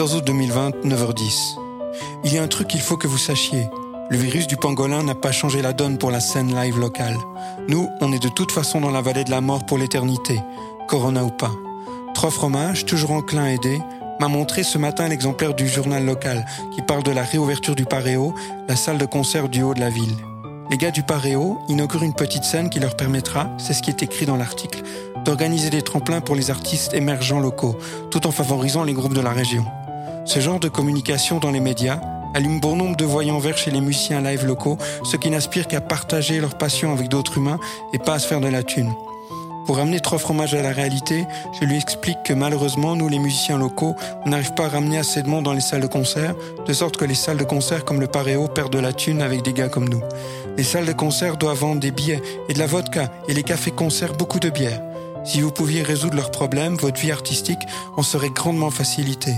14 août 2020, 9h10. Il y a un truc qu'il faut que vous sachiez. Le virus du pangolin n'a pas changé la donne pour la scène live locale. Nous, on est de toute façon dans la vallée de la mort pour l'éternité, corona ou pas. Trois fromages, toujours enclin à aider, m'a montré ce matin l'exemplaire du journal local qui parle de la réouverture du Paréo, la salle de concert du haut de la ville. Les gars du Paréo inaugurent une petite scène qui leur permettra, c'est ce qui est écrit dans l'article, d'organiser des tremplins pour les artistes émergents locaux, tout en favorisant les groupes de la région. Ce genre de communication dans les médias allume bon nombre de voyants verts chez les musiciens live locaux, ceux qui n'aspirent qu'à partager leur passion avec d'autres humains et pas à se faire de la thune. Pour ramener trois fromages à la réalité, je lui explique que malheureusement, nous les musiciens locaux, on n'arrive pas à ramener assez de monde dans les salles de concert, de sorte que les salles de concert comme le Paréo perdent de la thune avec des gars comme nous. Les salles de concert doivent vendre des billets et de la vodka et les cafés-concerts beaucoup de bière. Si vous pouviez résoudre leurs problèmes, votre vie artistique en serait grandement facilitée.